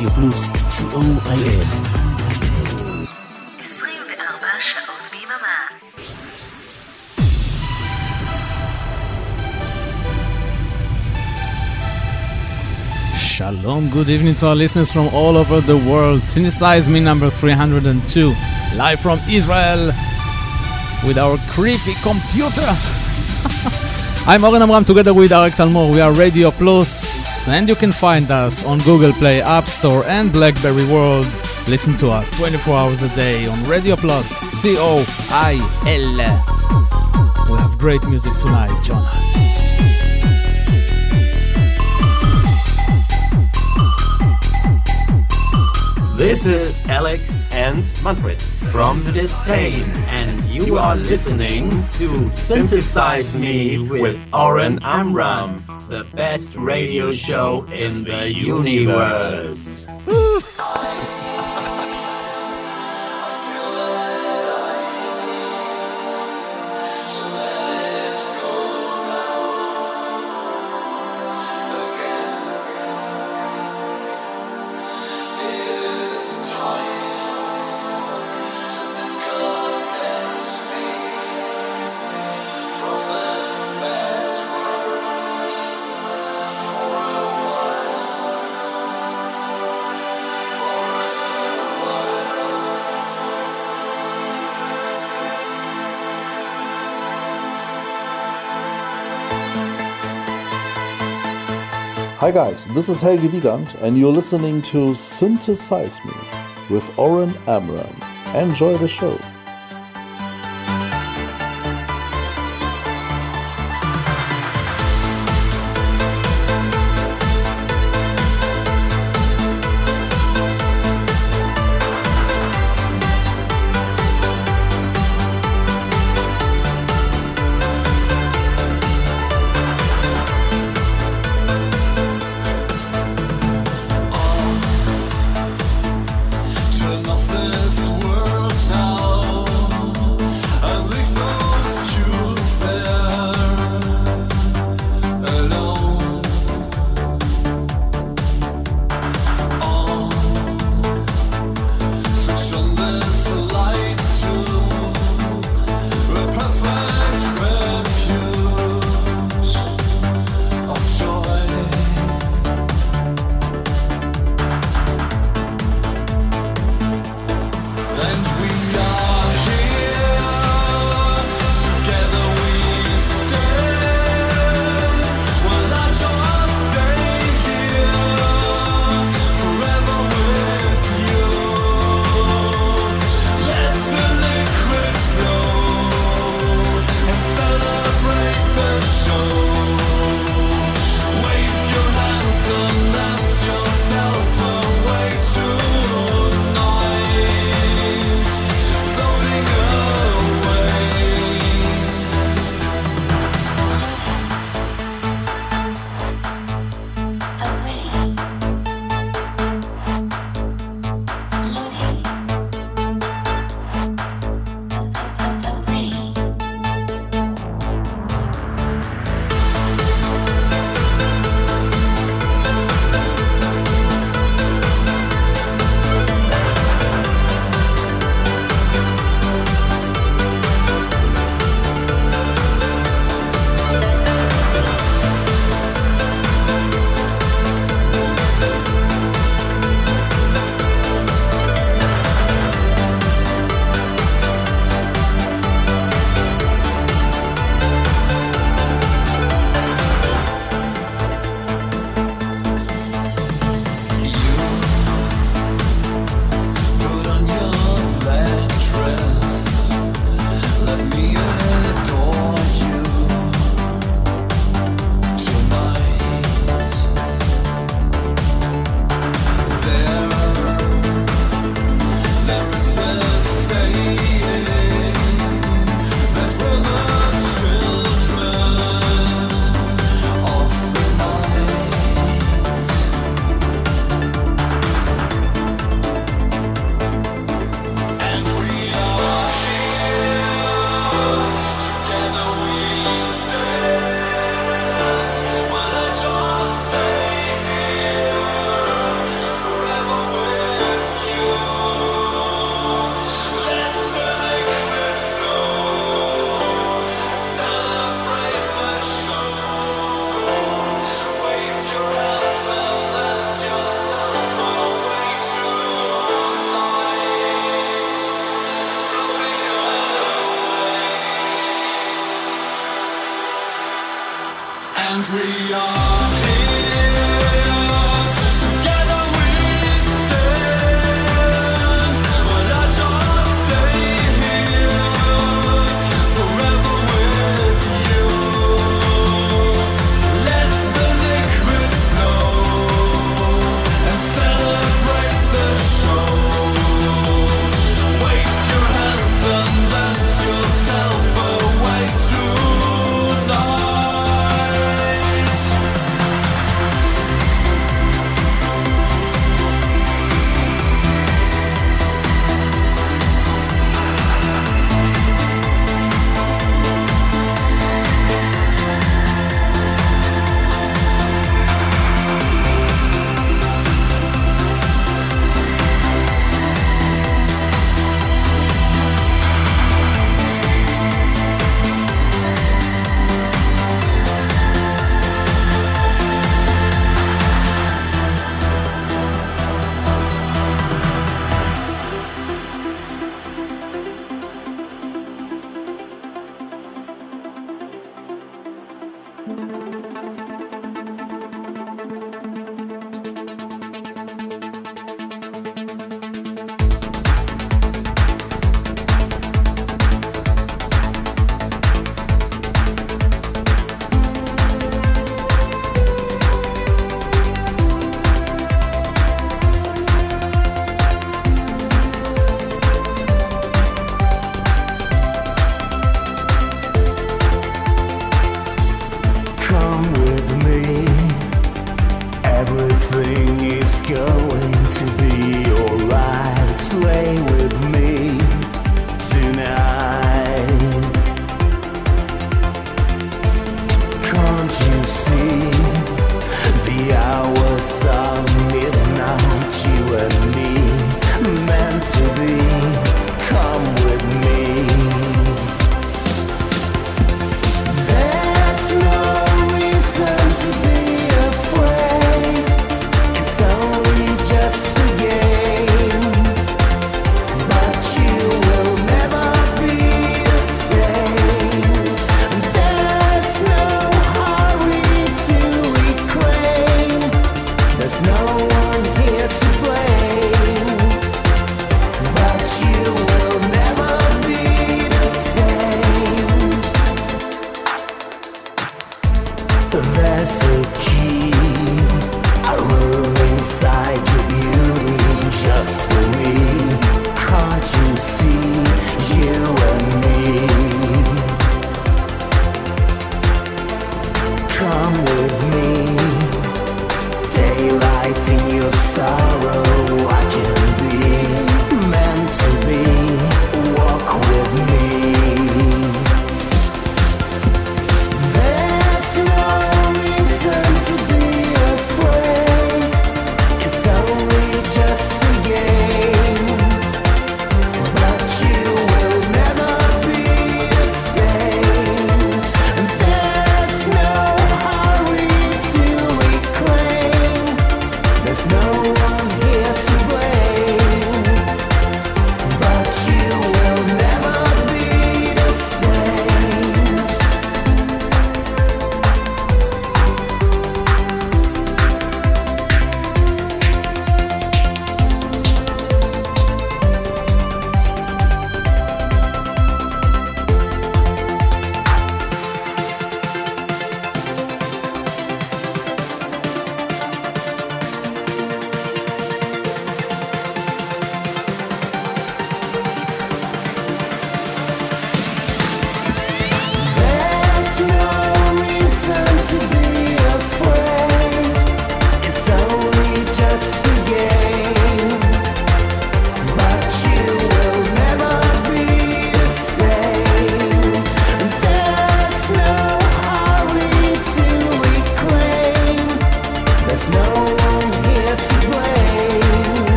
רדיו פלוס, co.il. 24 שעות ביממה. Shalom, good evening to our listeners from all over the world. Synthesize me number 302, live from Israel with our creepy computer. I'm Oren Amram together with Arik Talmor. We are Radio Plus, and you can find us on Google Play, App Store, and Blackberry World. Listen to us 24 hours a day on Radio Plus, C O I L. We have great music tonight, Jonas. This is Alex and Manfred from the Disdain, and you are listening to Synthesize Me with Oren Amram, the best radio show in the universe. Hi guys, this is Helge Wiegand and you're listening to Synthesize Me with Oren Amram. Enjoy the show.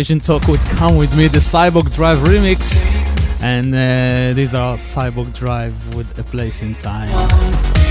Vision Talk with Come With Me, the Cyborgdrive remix. And uh, these are Cyborgdrive with A Place in Time.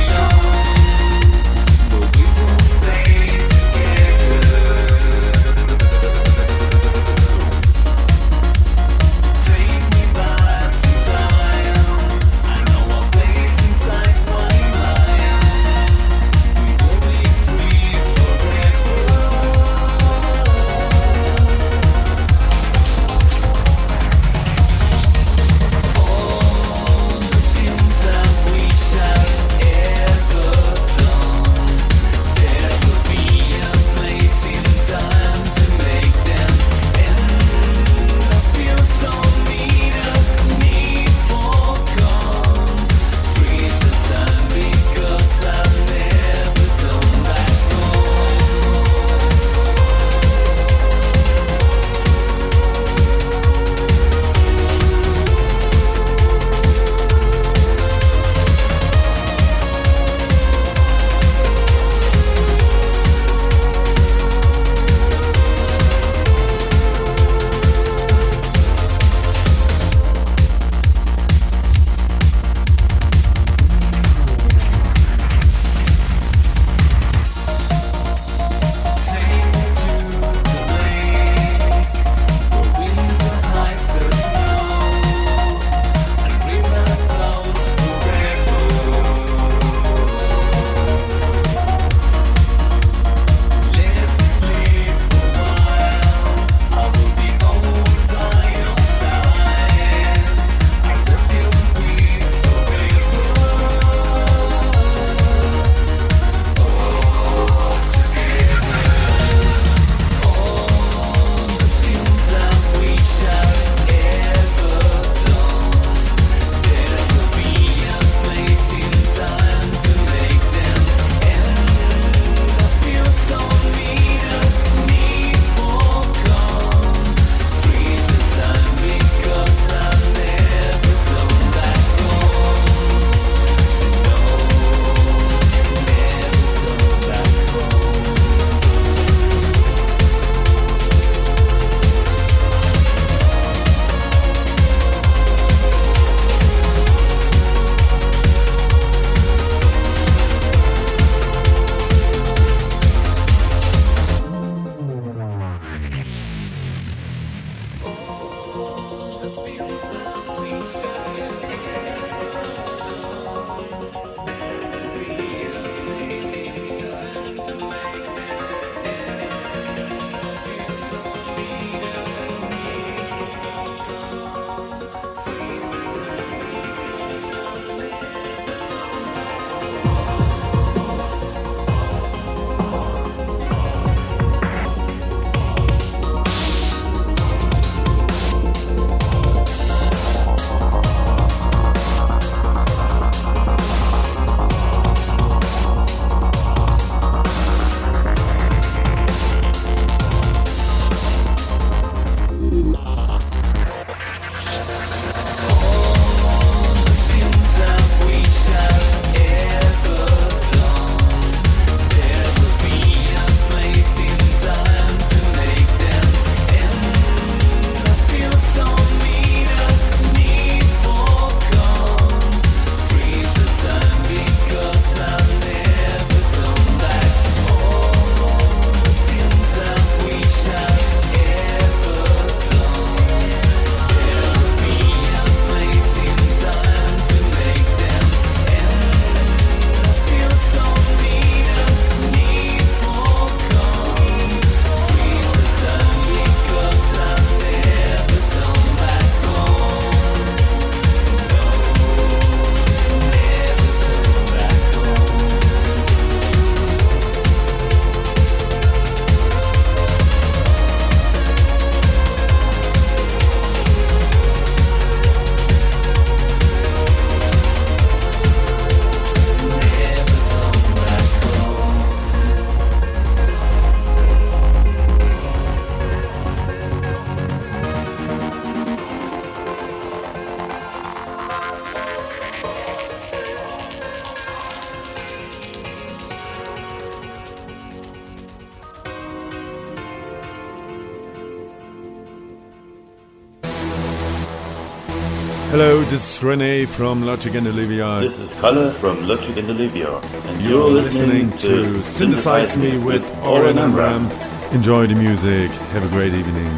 Hello, this is Rene from Logic and Olivia. This is Kalle from Logic and Olivia. And you're, you're listening, listening, to Synthesize Me with Oren Amram. Enjoy the music. Have a great evening.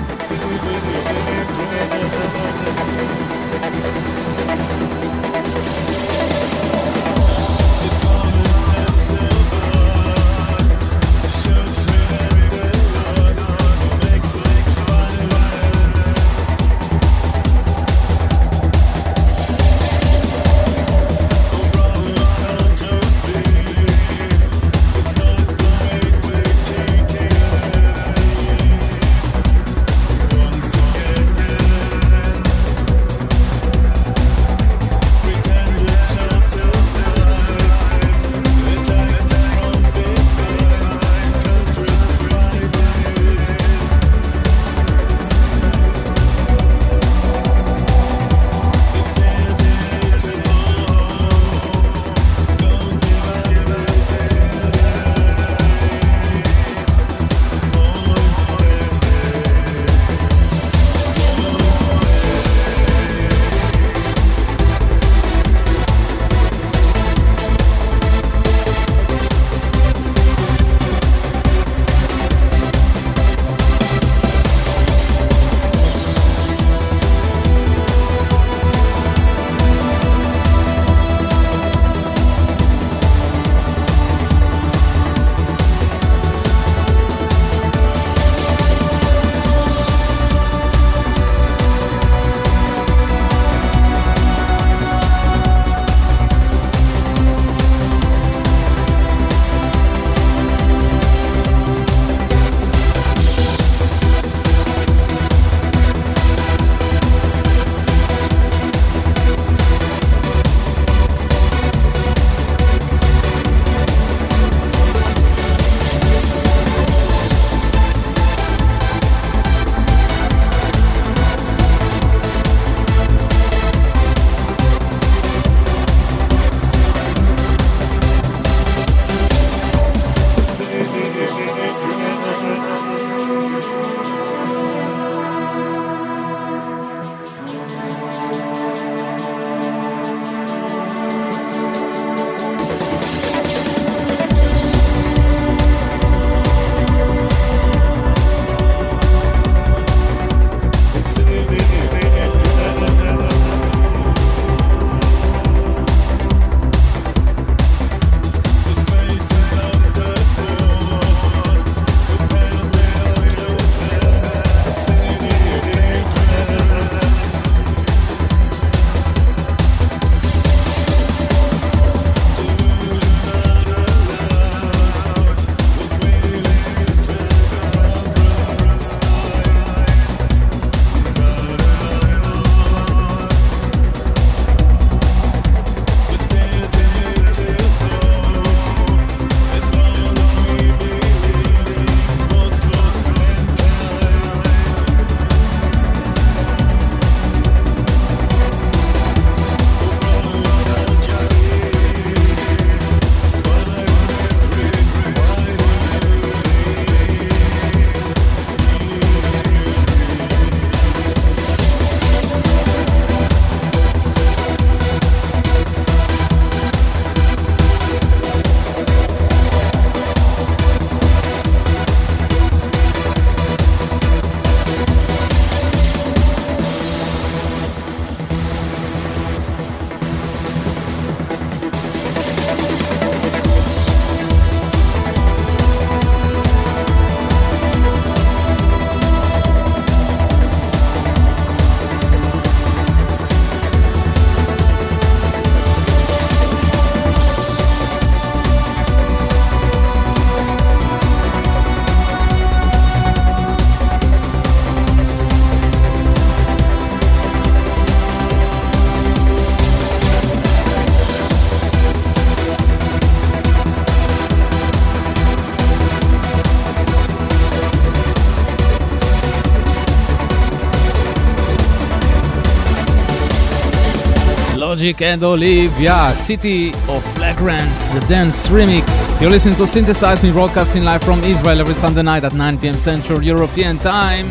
And Olivia, City of Flagrance, the dance remix. You're listening to Synthesize Me broadcasting live from Israel every Sunday night at 9 p.m. Central European Time.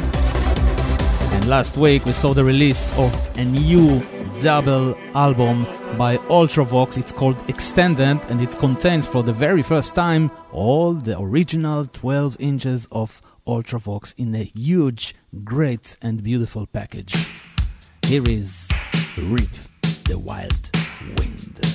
And last week we saw the release of a new double album by Ultravox. It's called Extended and it contains for the very first time all the original 12 inches of Ultravox in a huge, great, and beautiful package. Here is Reap the Wild Wind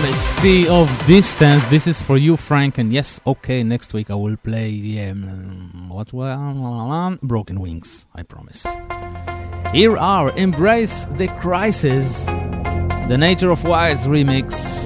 A sea of distance. This is for you, Frank. And yes, okay, next week I will play the um, what? Well, Broken Wings. I promise. Here are Embrace the Crisis, the Nature of Wires remix.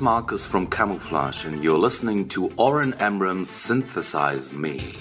Marcus from Camouflage, and you're listening to Oren Amram's Synthesize Me.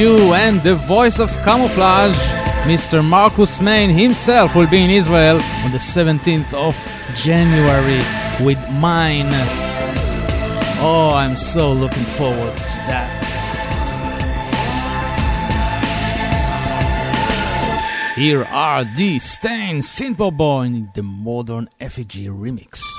And the voice of camouflage, Mr. Marcus Meyn himself, will be in Israel on the 17th of January with mine. Oh, I'm so looking forward to that. Here are Disdain Synthpop in the modern effigy remix.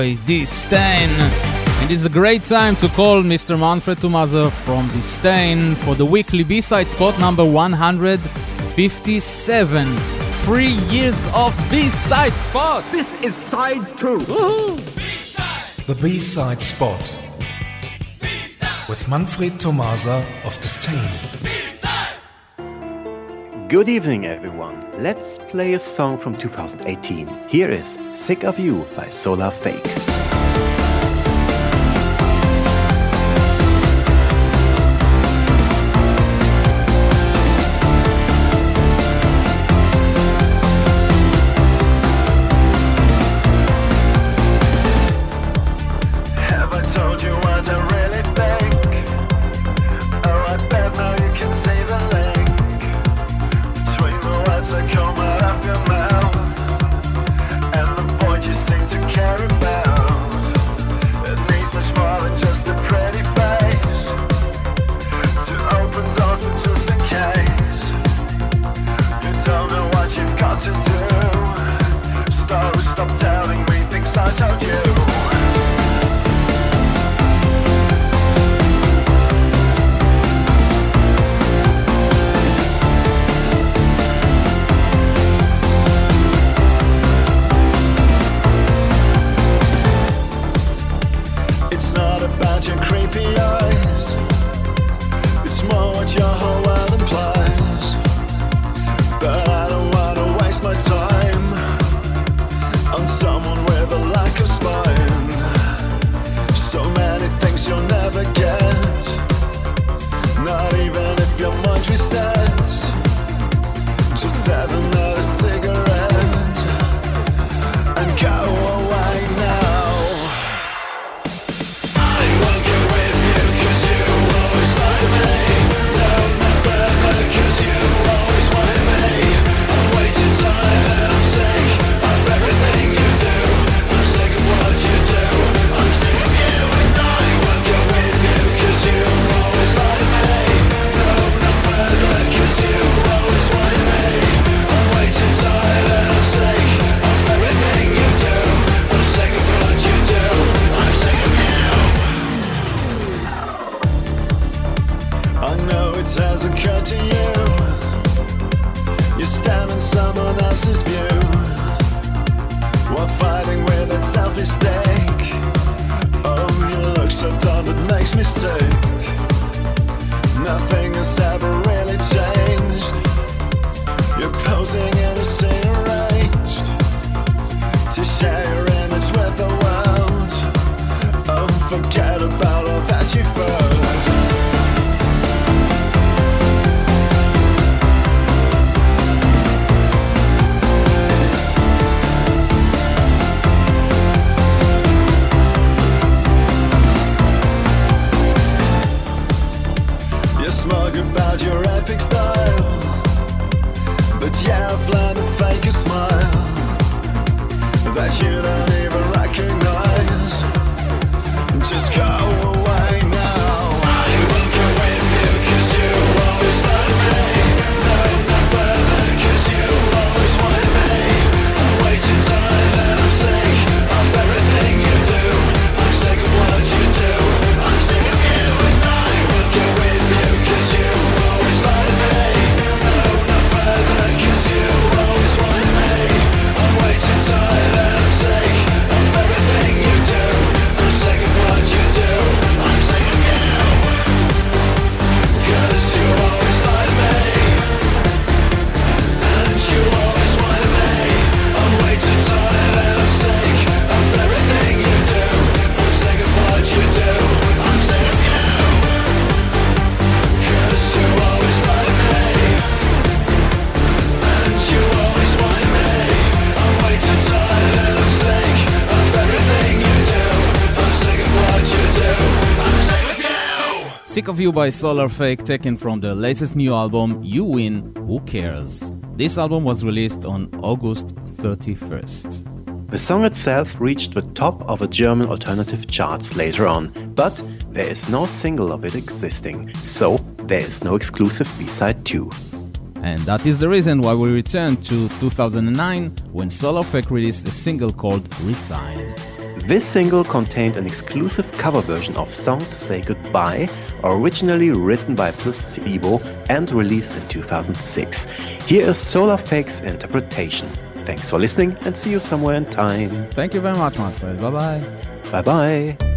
Superboy Disdain. It is a great time to call Mr. Manfred Thomaser from Disdain for the weekly B-side spot number 157. Three years of B-side spot. This is side 2 The B-side spot. With Manfred Thomaser of Disdain. Good evening, everyone. Let's play a song from 2018. Here is Sick of You by Solar Fake. You by Solar Fake, taken from the latest new album, You Win, Who Cares? This album was released on August 31st. The song itself reached the top of the German alternative charts later on, but there is no single of it existing, so there is no exclusive B-side too. And that is the reason why we return to 2009 when Solar Fake released a single called Resign. This single contained an exclusive cover version of Song to Say Goodbye, originally written by Placebo and released in 2006. Here is Solar Fake's interpretation. Thanks for listening and see you somewhere in time. Thank you very much, my Manfred. Bye bye. Bye bye.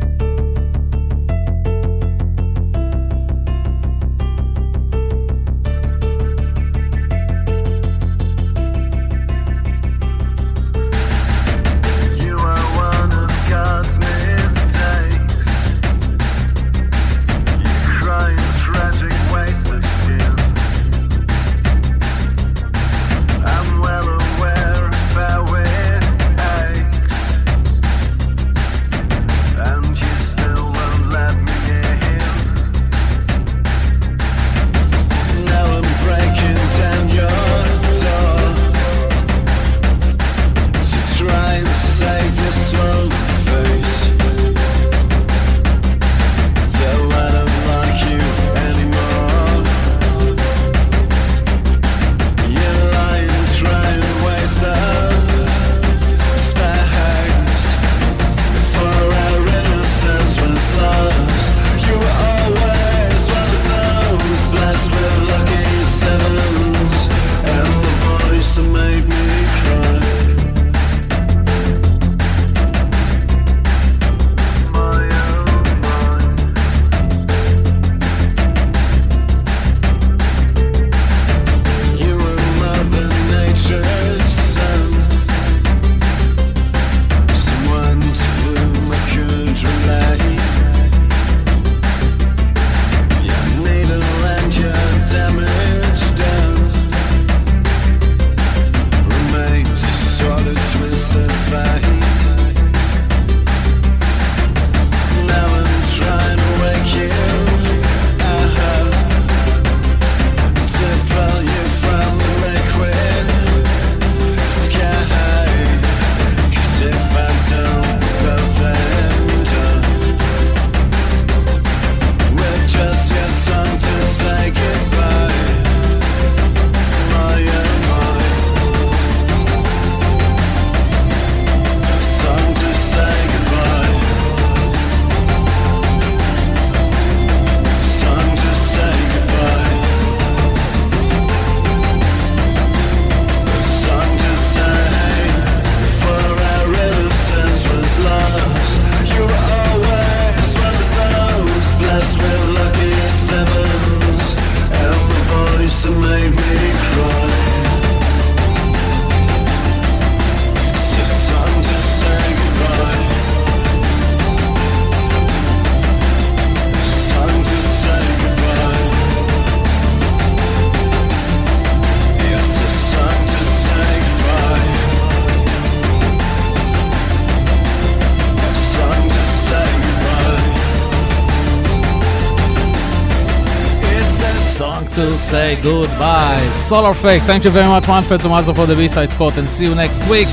Say goodbye. Solar Fake, thank you very much, Manfred Thomaser, for the B-side spot, and see you next week.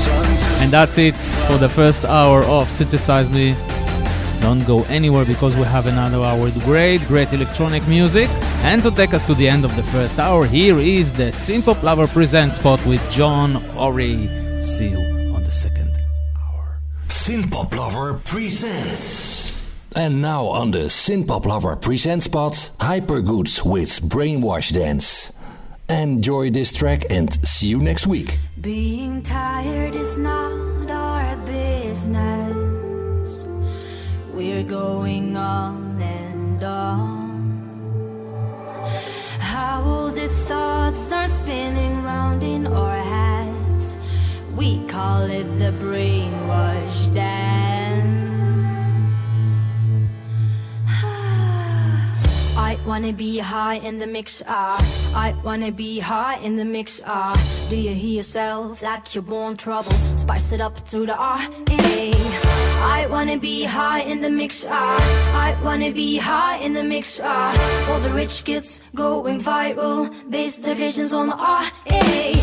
And that's it for the first hour of Synthesize Me. Don't go anywhere because we have another hour with great, great electronic music. And to take us to the end of the first hour, here is the Synthpop Lover Presents spot with John Ori. See you on the second hour. Synthpop Lover Presents. And now on the Synthpop Lover present spot, Hypergoods with Brainwash Dance. Enjoy this track and see you next week. Being tired is not our business. We're going on and on. How old the thoughts are spinning round in our heads. We call it the brainwash wanna be high in the mix, ah. I wanna be high in the mix, ah. Do you hear yourself like you're born trouble? Spice it up to the R, A. I wanna be high in the mix, ah. I wanna be high in the mix, ah. All the rich kids going viral, base their on the R, A.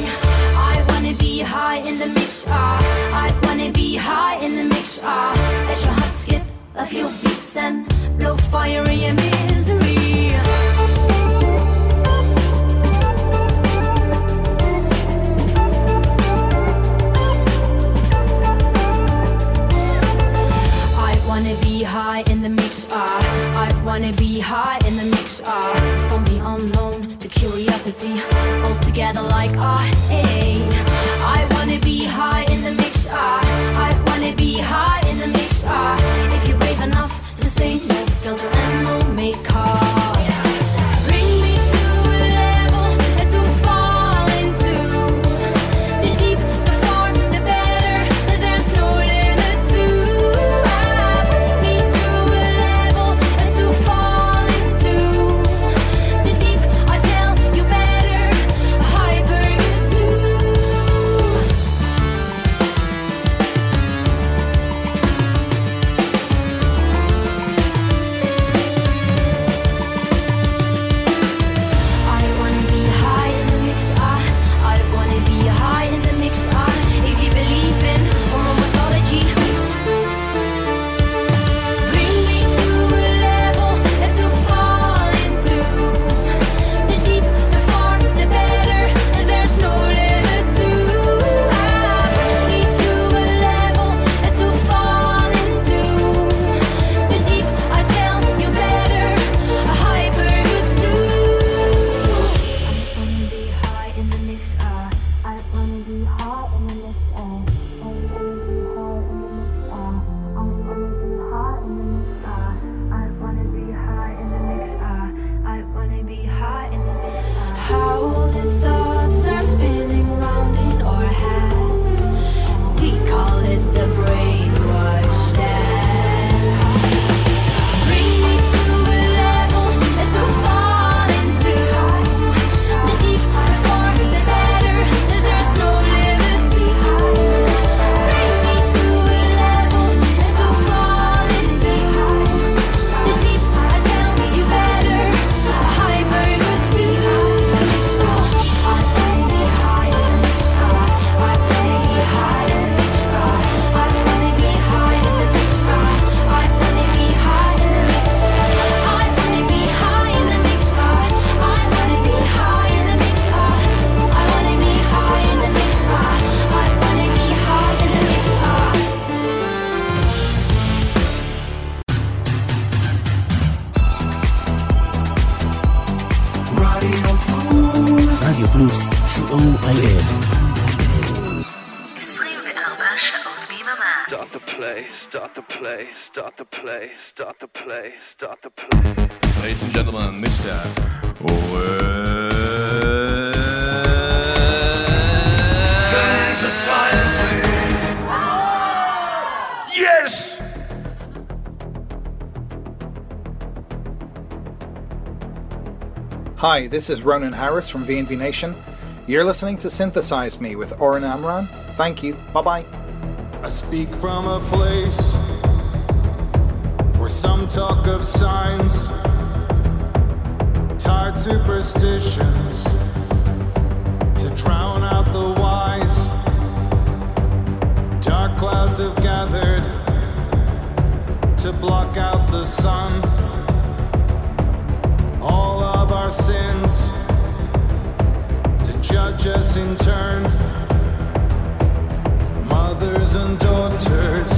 I wanna be high in the mix, ah. I wanna be high in the mix, ah. Let your heart skip a few beats and misery. I wanna be high in the mix. Ah. I wanna be high in the mix. Ah. From the unknown to curiosity, all together like hey. I wanna be high in the mix. Ah. I wanna be high in the mix. If you're brave enough. Ladies and gentlemen, Mr. Yes! Hi, this is Ronan Harris from VNV Nation. You're listening to Synthesize Me with Oren Amram. Thank you. Bye bye. I speak from a place or some talk of signs, tired superstitions to drown out the wise. Dark clouds have gathered to block out the sun. All of our sins to judge us in turn. Mothers and daughters.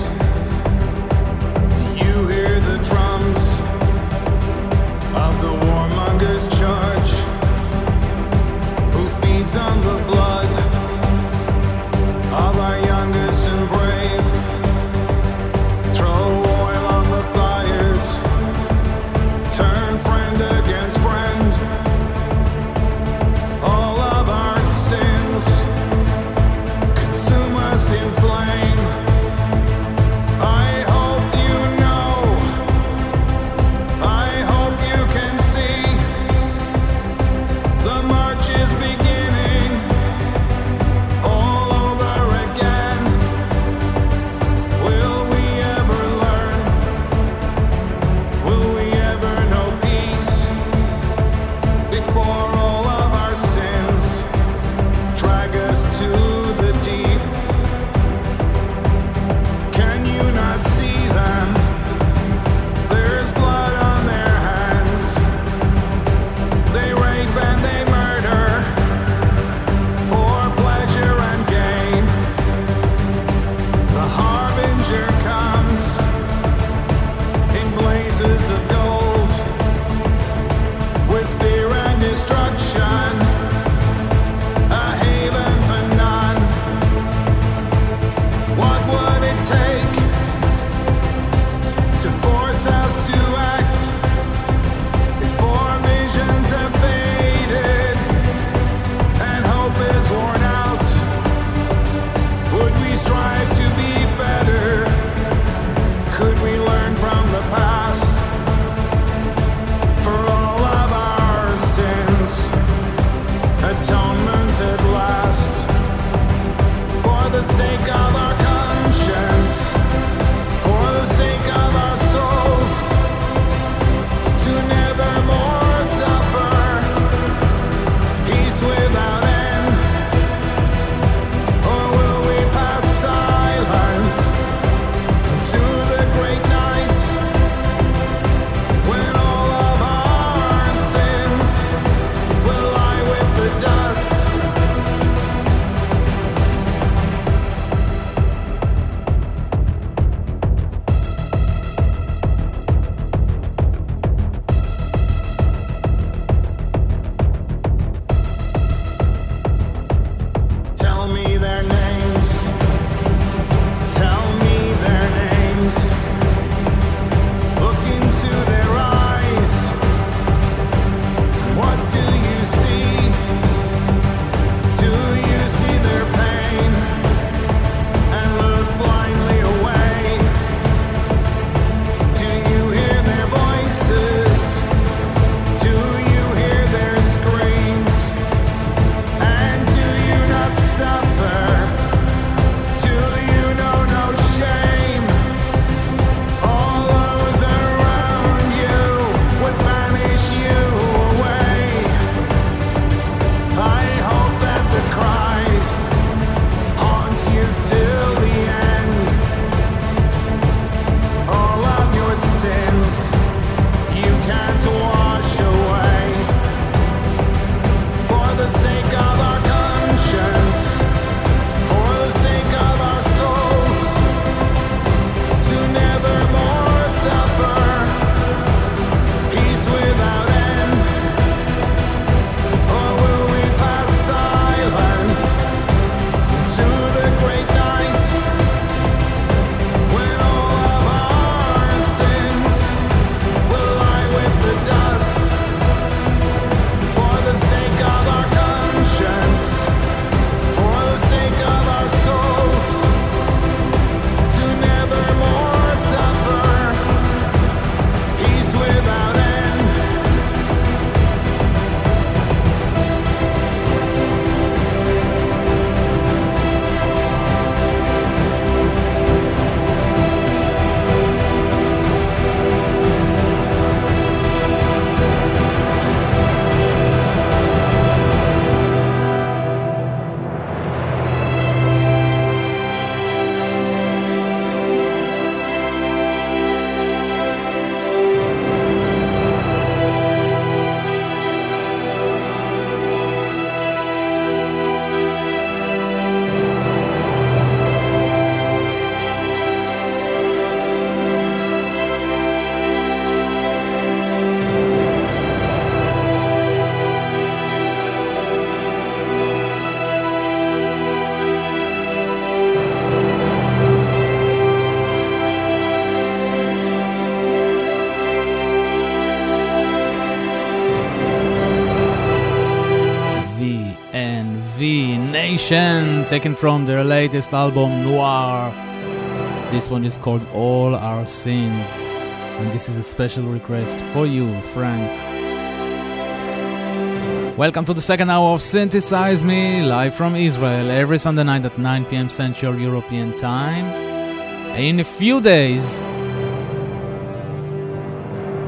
blood. Nation, taken from their latest album Noir. This one is called All Our Sins, and this is a special request for you, Frank. Welcome to the second hour of Synthesize Me, live from Israel, every Sunday night at 9 pm Central European Time. In a few days,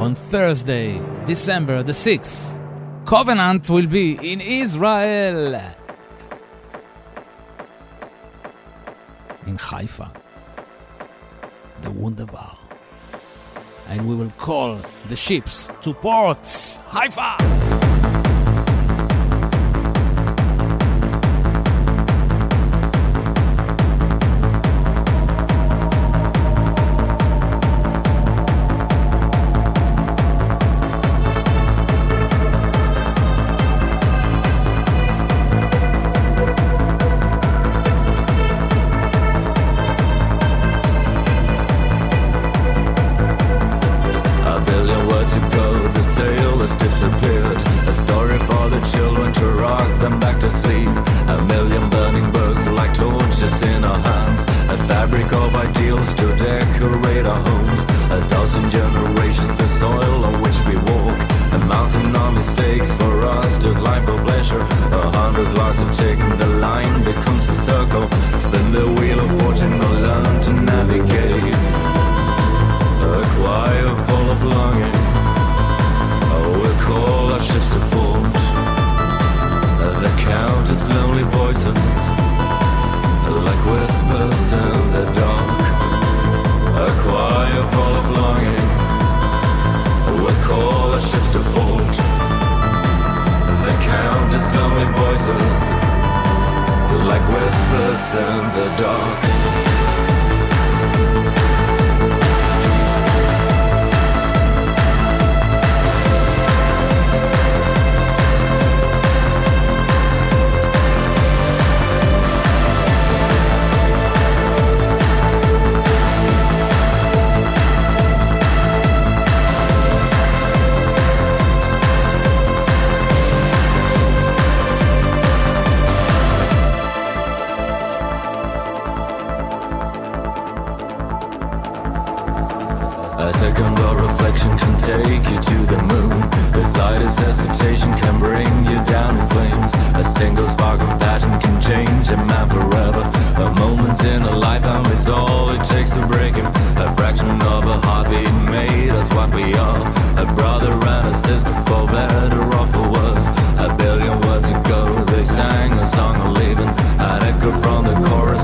on Thursday, December the 6th, Covenant will be in Israel. call the ships to ports. Haifa! rock them back to sleep. A million burning bugs like torches in our hands. A fabric of ideals to decorate our homes. A thousand generations, the soil on which we walk. A mountain of mistakes for us to climb for pleasure. A hundred lots of taking the line becomes a circle. Spin the wheel of fortune or learn to navigate. A choir full of longing. Oh, We call our ships to. The countless lonely voices Like whispers in the dark. A choir full of longing Would call our ships to port. The countless lonely voices Like whispers in the dark. single spark of passion can change a man forever. A moment in a lifetime is all it takes to break him. A fraction of a heartbeat made us what we are. A brother and a sister for better or for worse. A billion words ago they sang a song of leaving. An echo from the chorus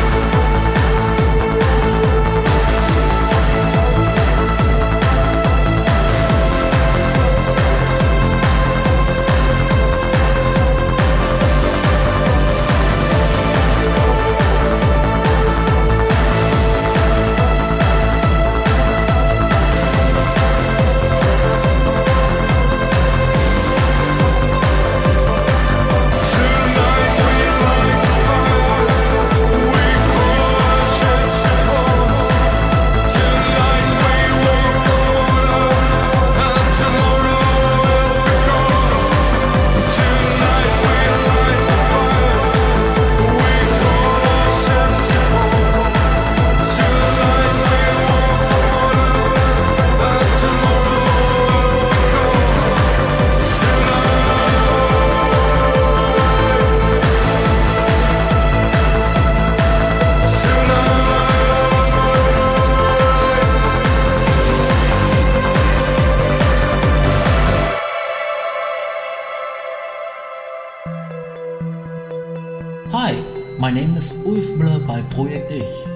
My name is Ulf Müller by Project Ich.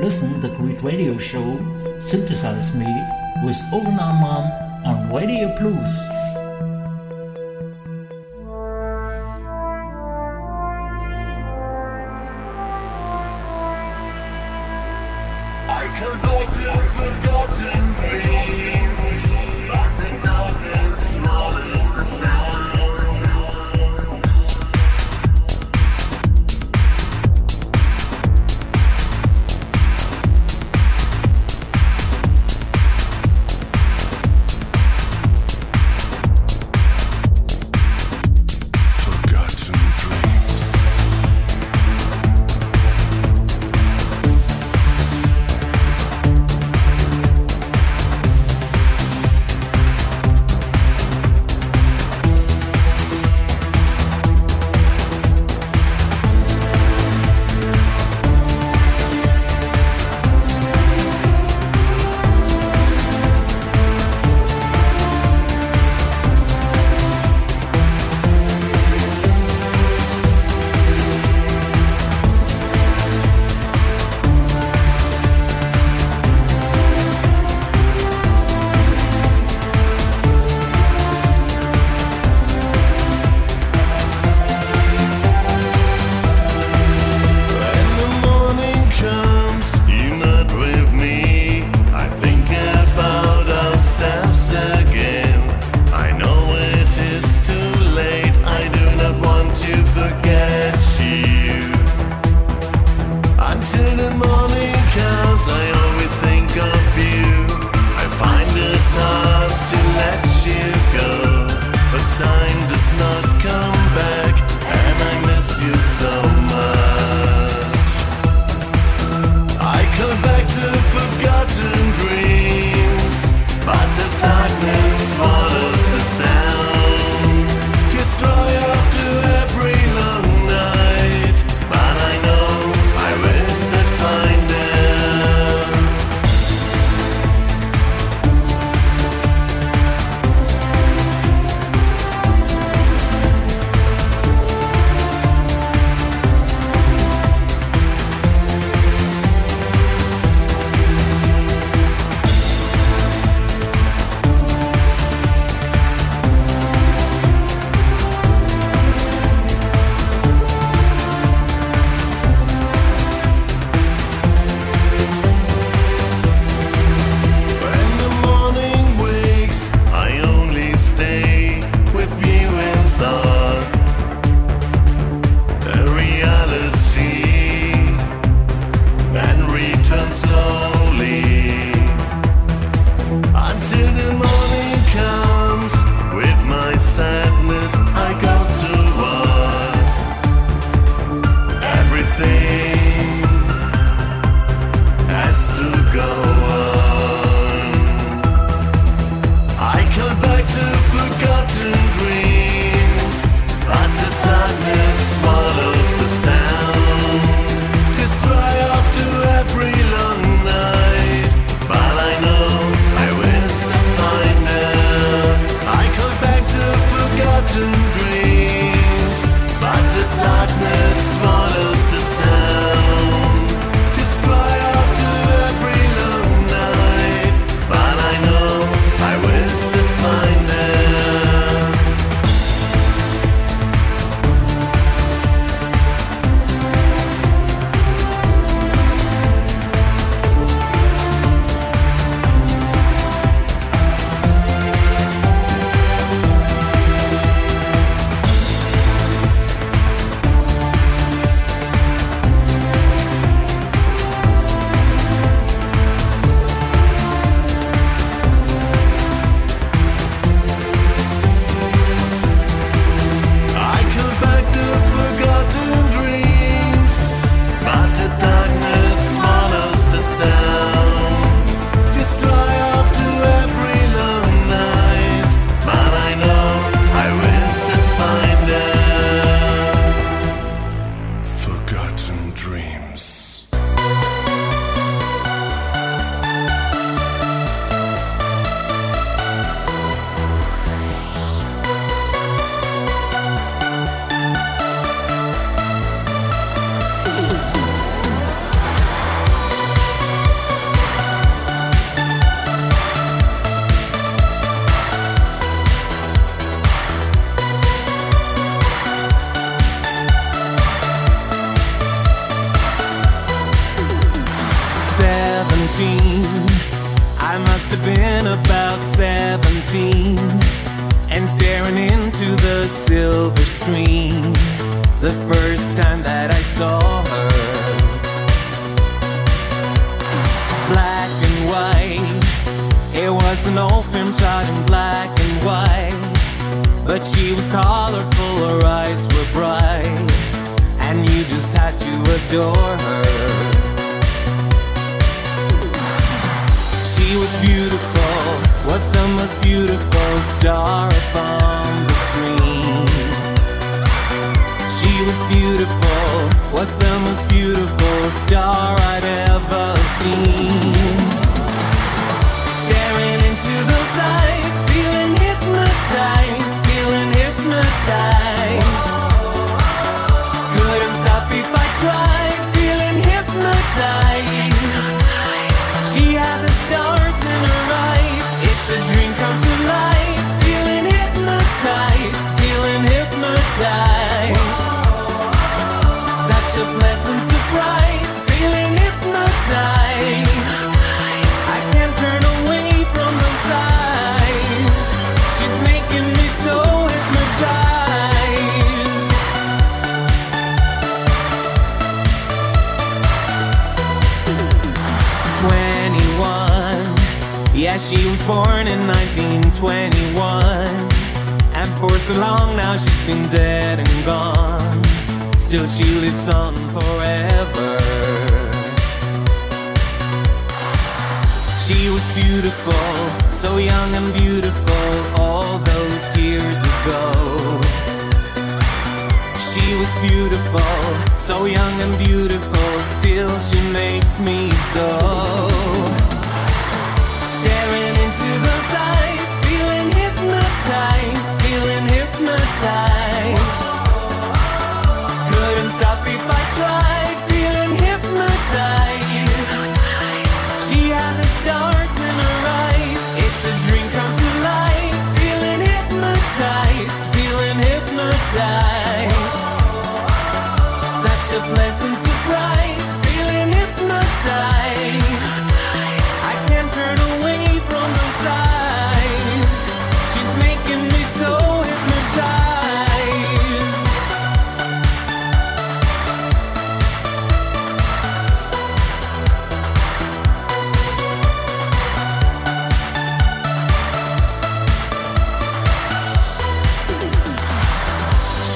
Listen the great radio show Synthesize Me with Oren on Radio Plus.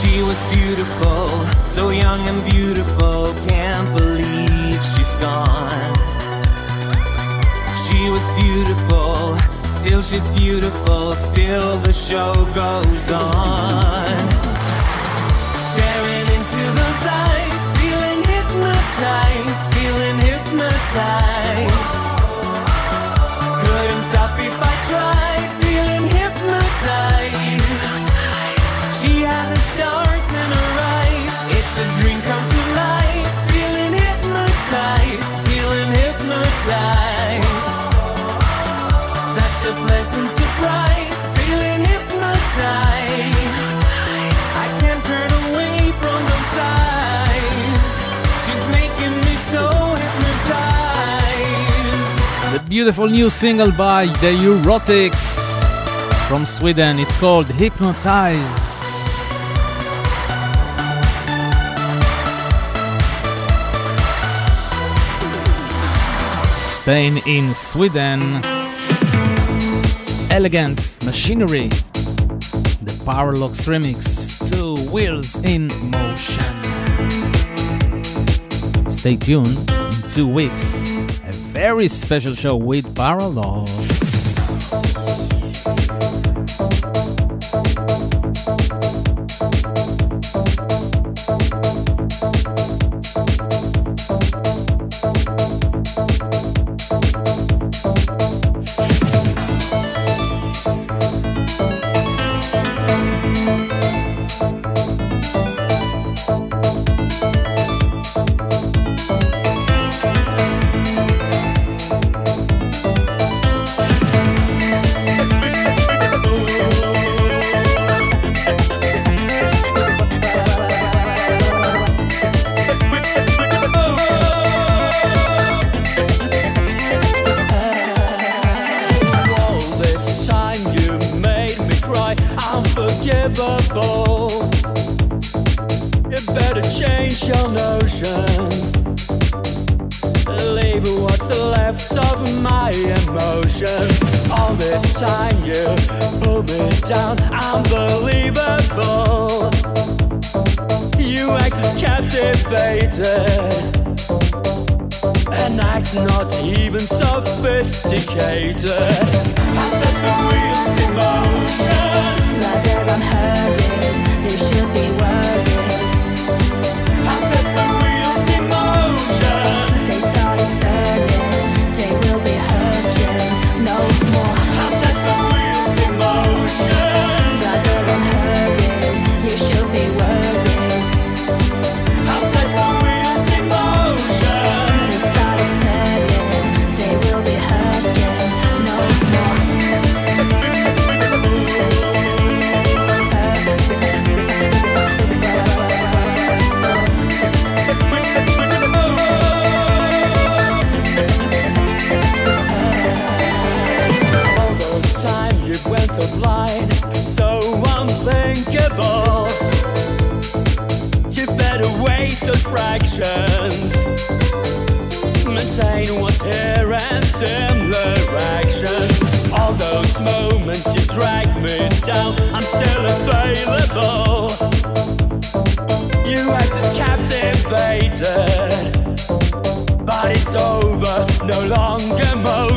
She was beautiful, so young and beautiful, can't believe she's gone. She was beautiful, still she's beautiful, still the show goes on. Staring into those eyes, feeling hypnotized, feeling hypnotized. beautiful new single by the Eurotics from Sweden. It's called Hypnotized. Staying in Sweden. Elegant Machinery. The Powerlocks remix. Two wheels in motion. Stay tuned in two weeks very special show with Baralov.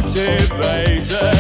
Motivated.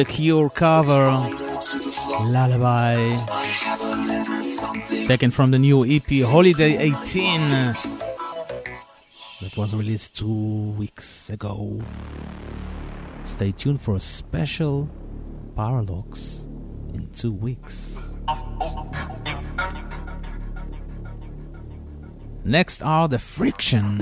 The Cure cover Lullaby. Taken from the new EP Holiday 18 that was released two weeks ago. Stay tuned for a special Paralox in two weeks. Next are the Friction.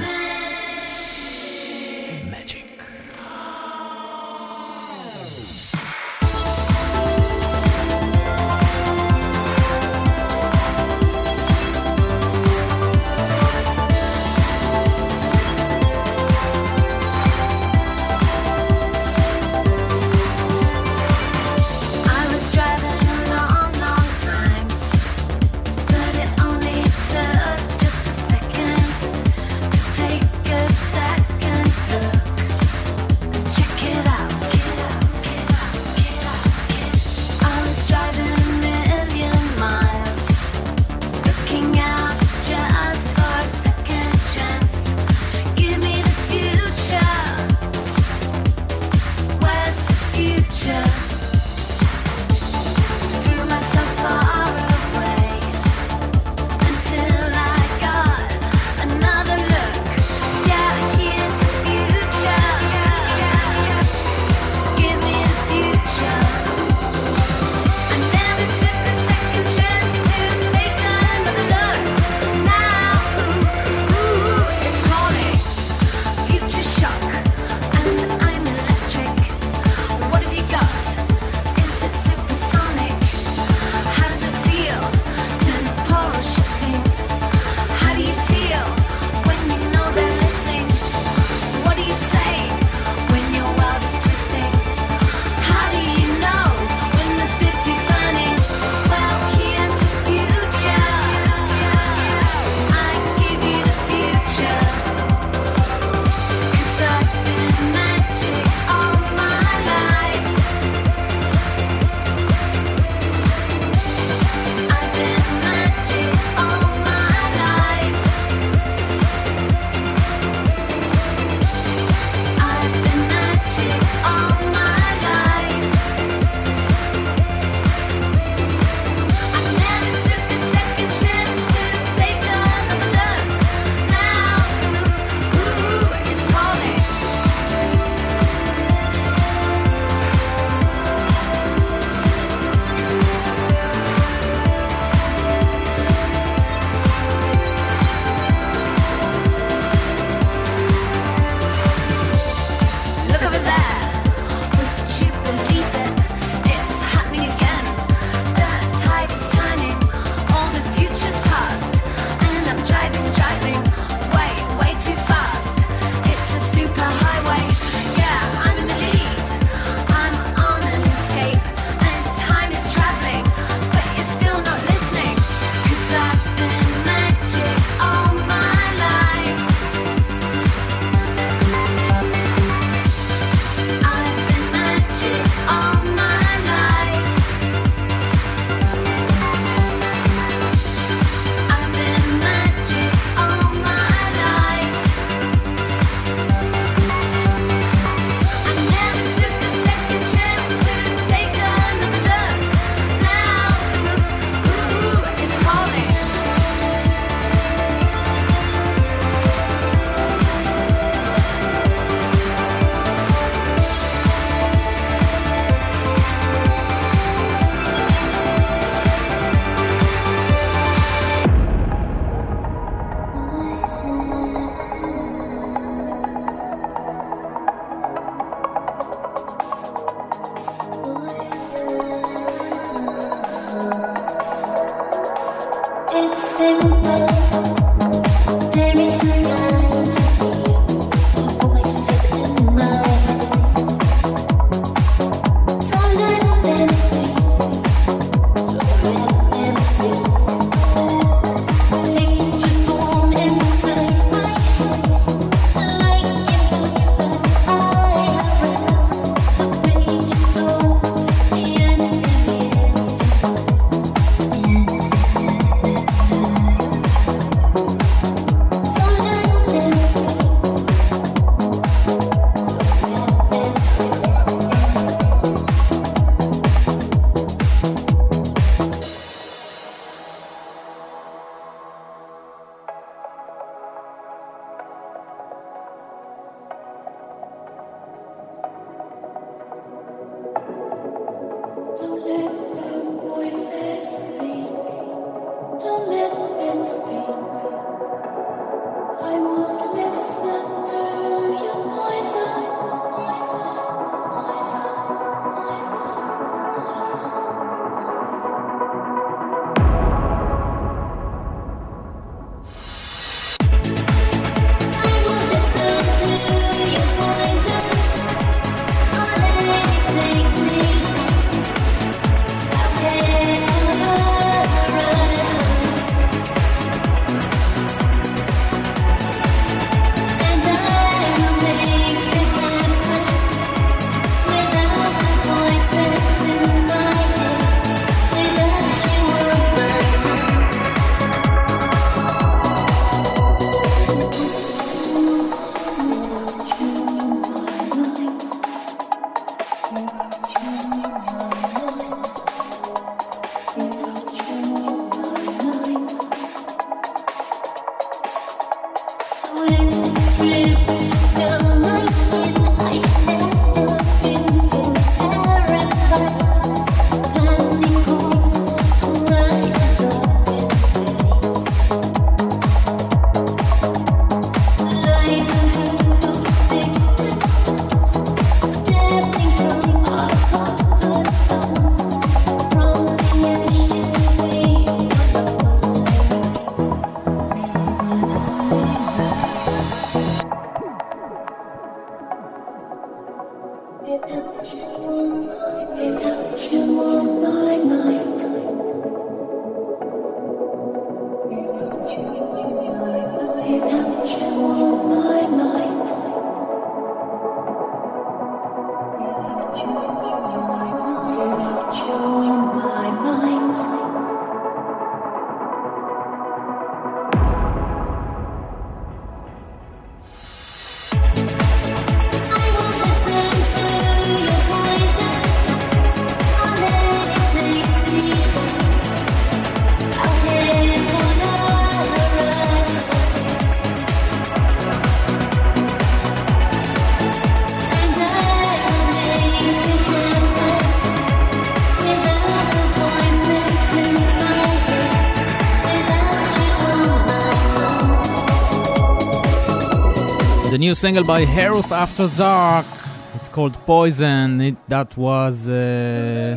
new single by Heroth After Dark. It's called Poison. It, that was uh,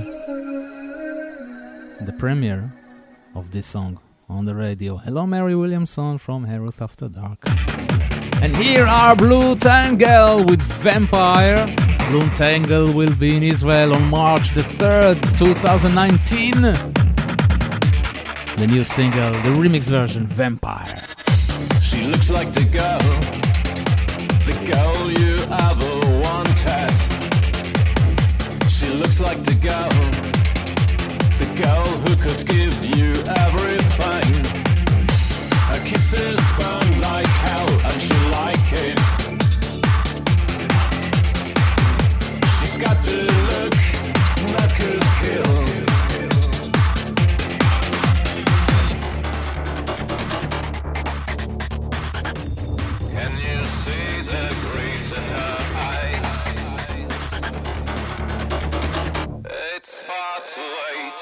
the premiere of this song on the radio. Hello, Mary Williamson from Heroth After Dark. And here are Blue Tangle with Vampire. Blue Tangle will be in Israel on March the 3rd, 2019. The new single, the remix version, Vampire. She looks like the girl girl you ever wanted. She looks like the girl, the girl who could give you everything. Her kisses. far too late.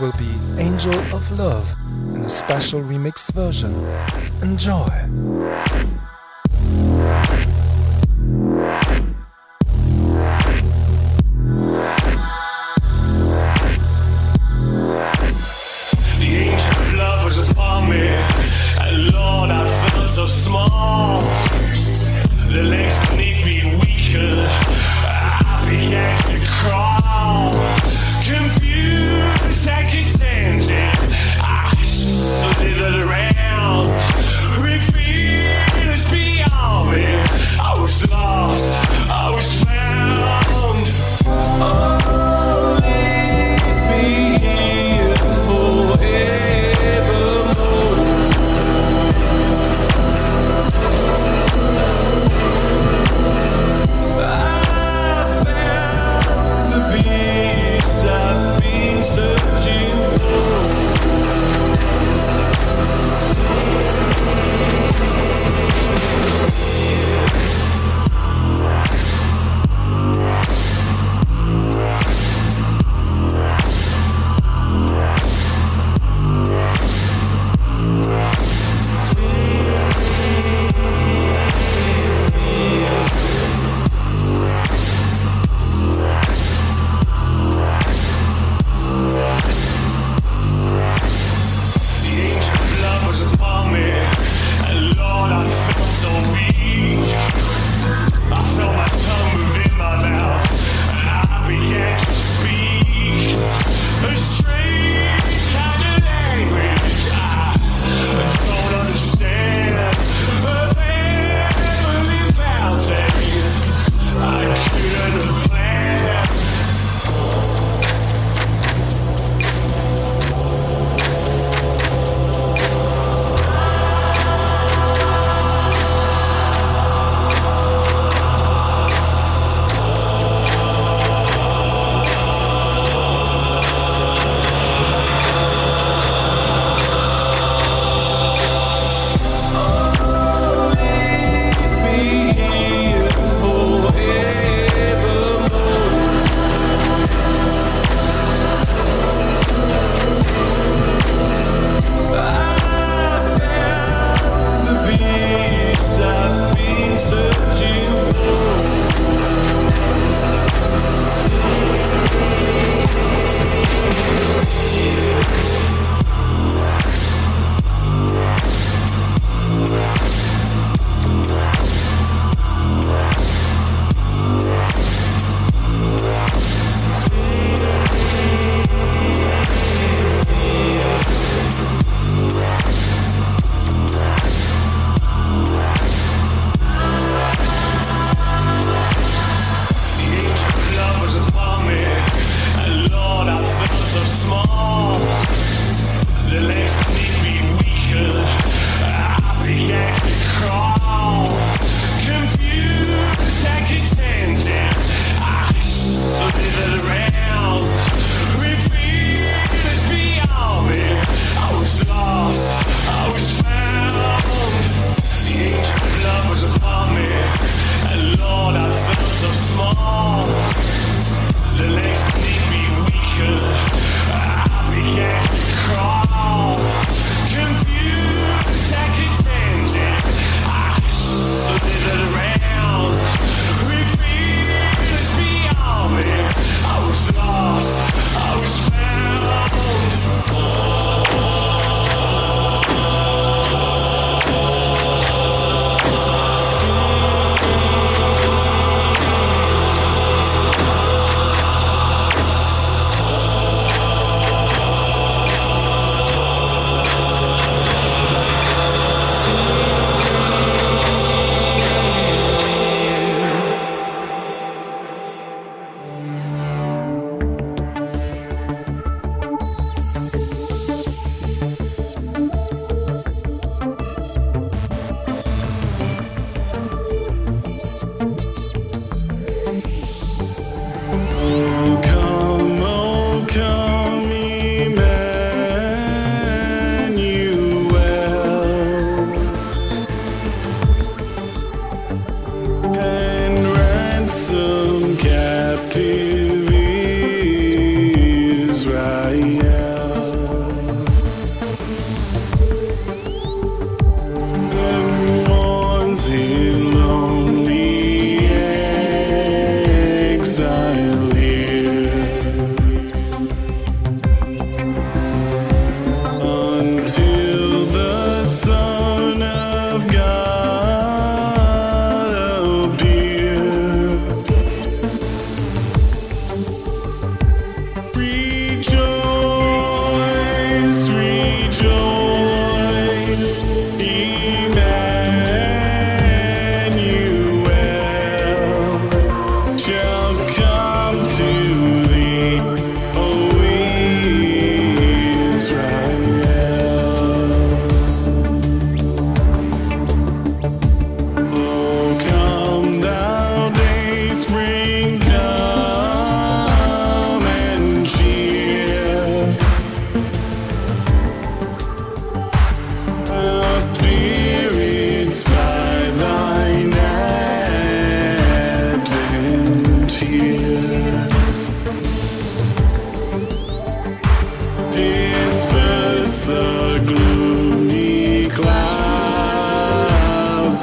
will be Angel of Love in a special remix version. Enjoy!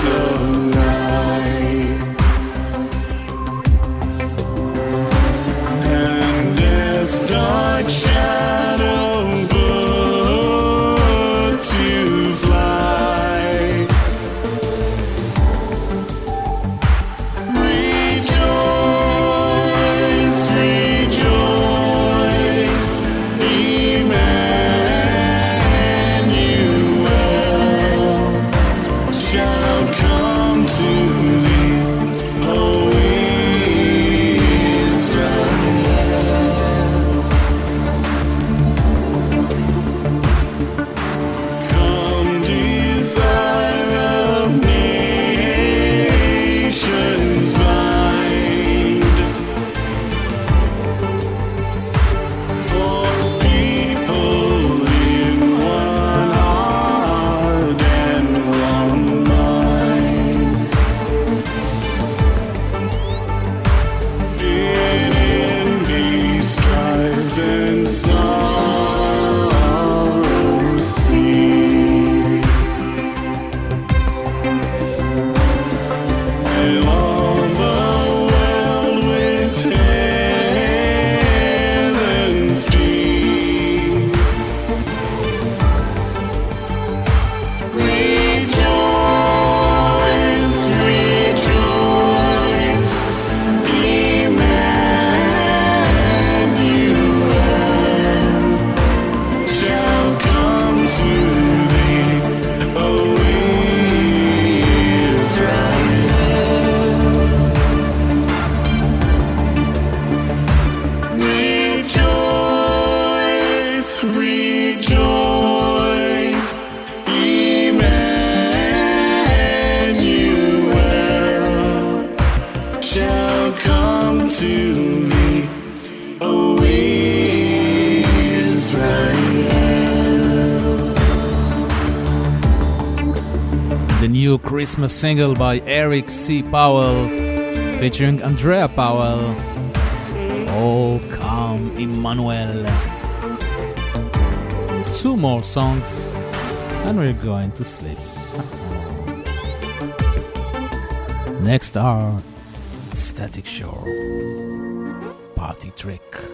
to single by Eric C. Powell featuring Andrea Powell. Oh, come, Emmanuel. Two more songs, and we're going to sleep. Next are Static Shore Party Trick.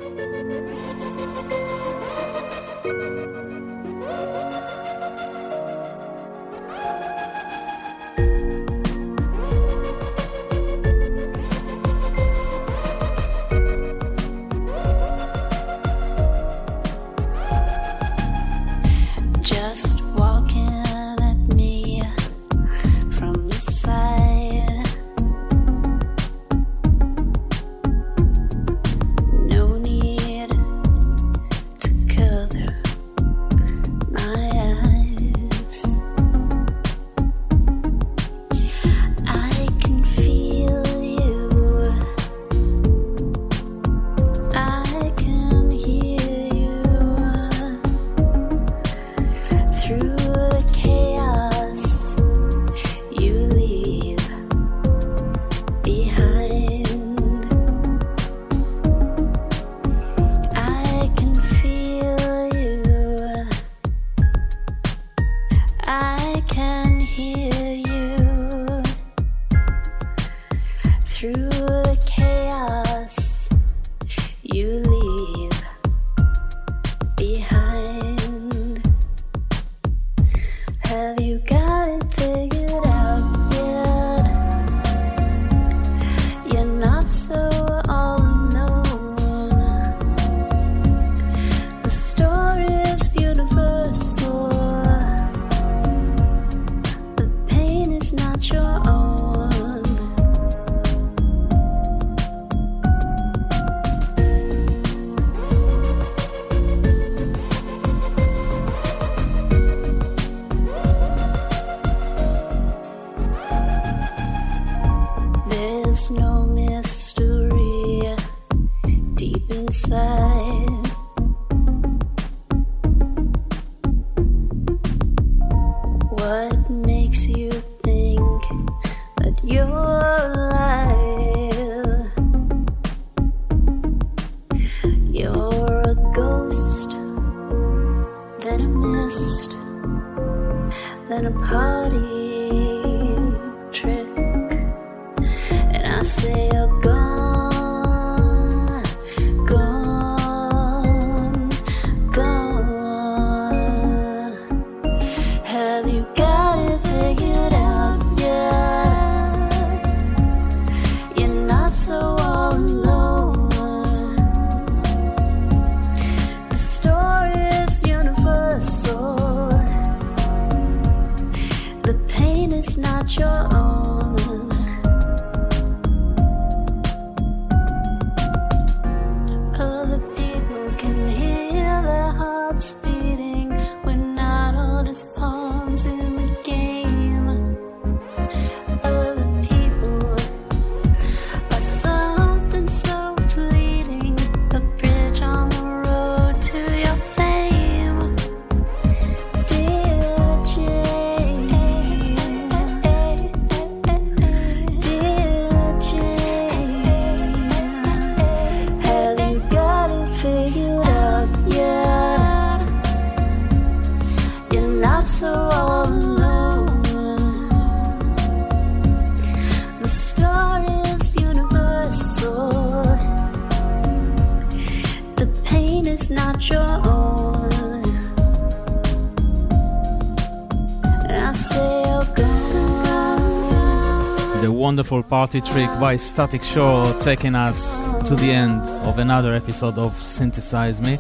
wonderful party trick by Static Show taking us to the end of another episode of Synthesize Me.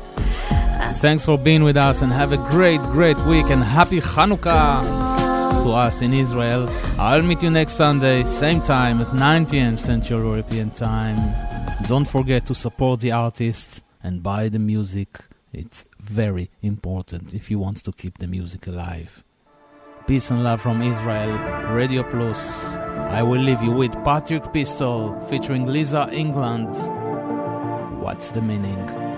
Thanks for being with us and have a great, great week and happy Hanukkah to us in Israel. I'll meet you next Sunday, same time at 9 p.m. Central European Time. Don't forget to support the artists and buy the music. It's very important if you want to keep the music alive. Peace and Love from Israel, Radio Plus. I will leave you with Patrick Pistol featuring Lisa England. What's the meaning?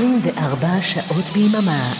24 שעות ביממה.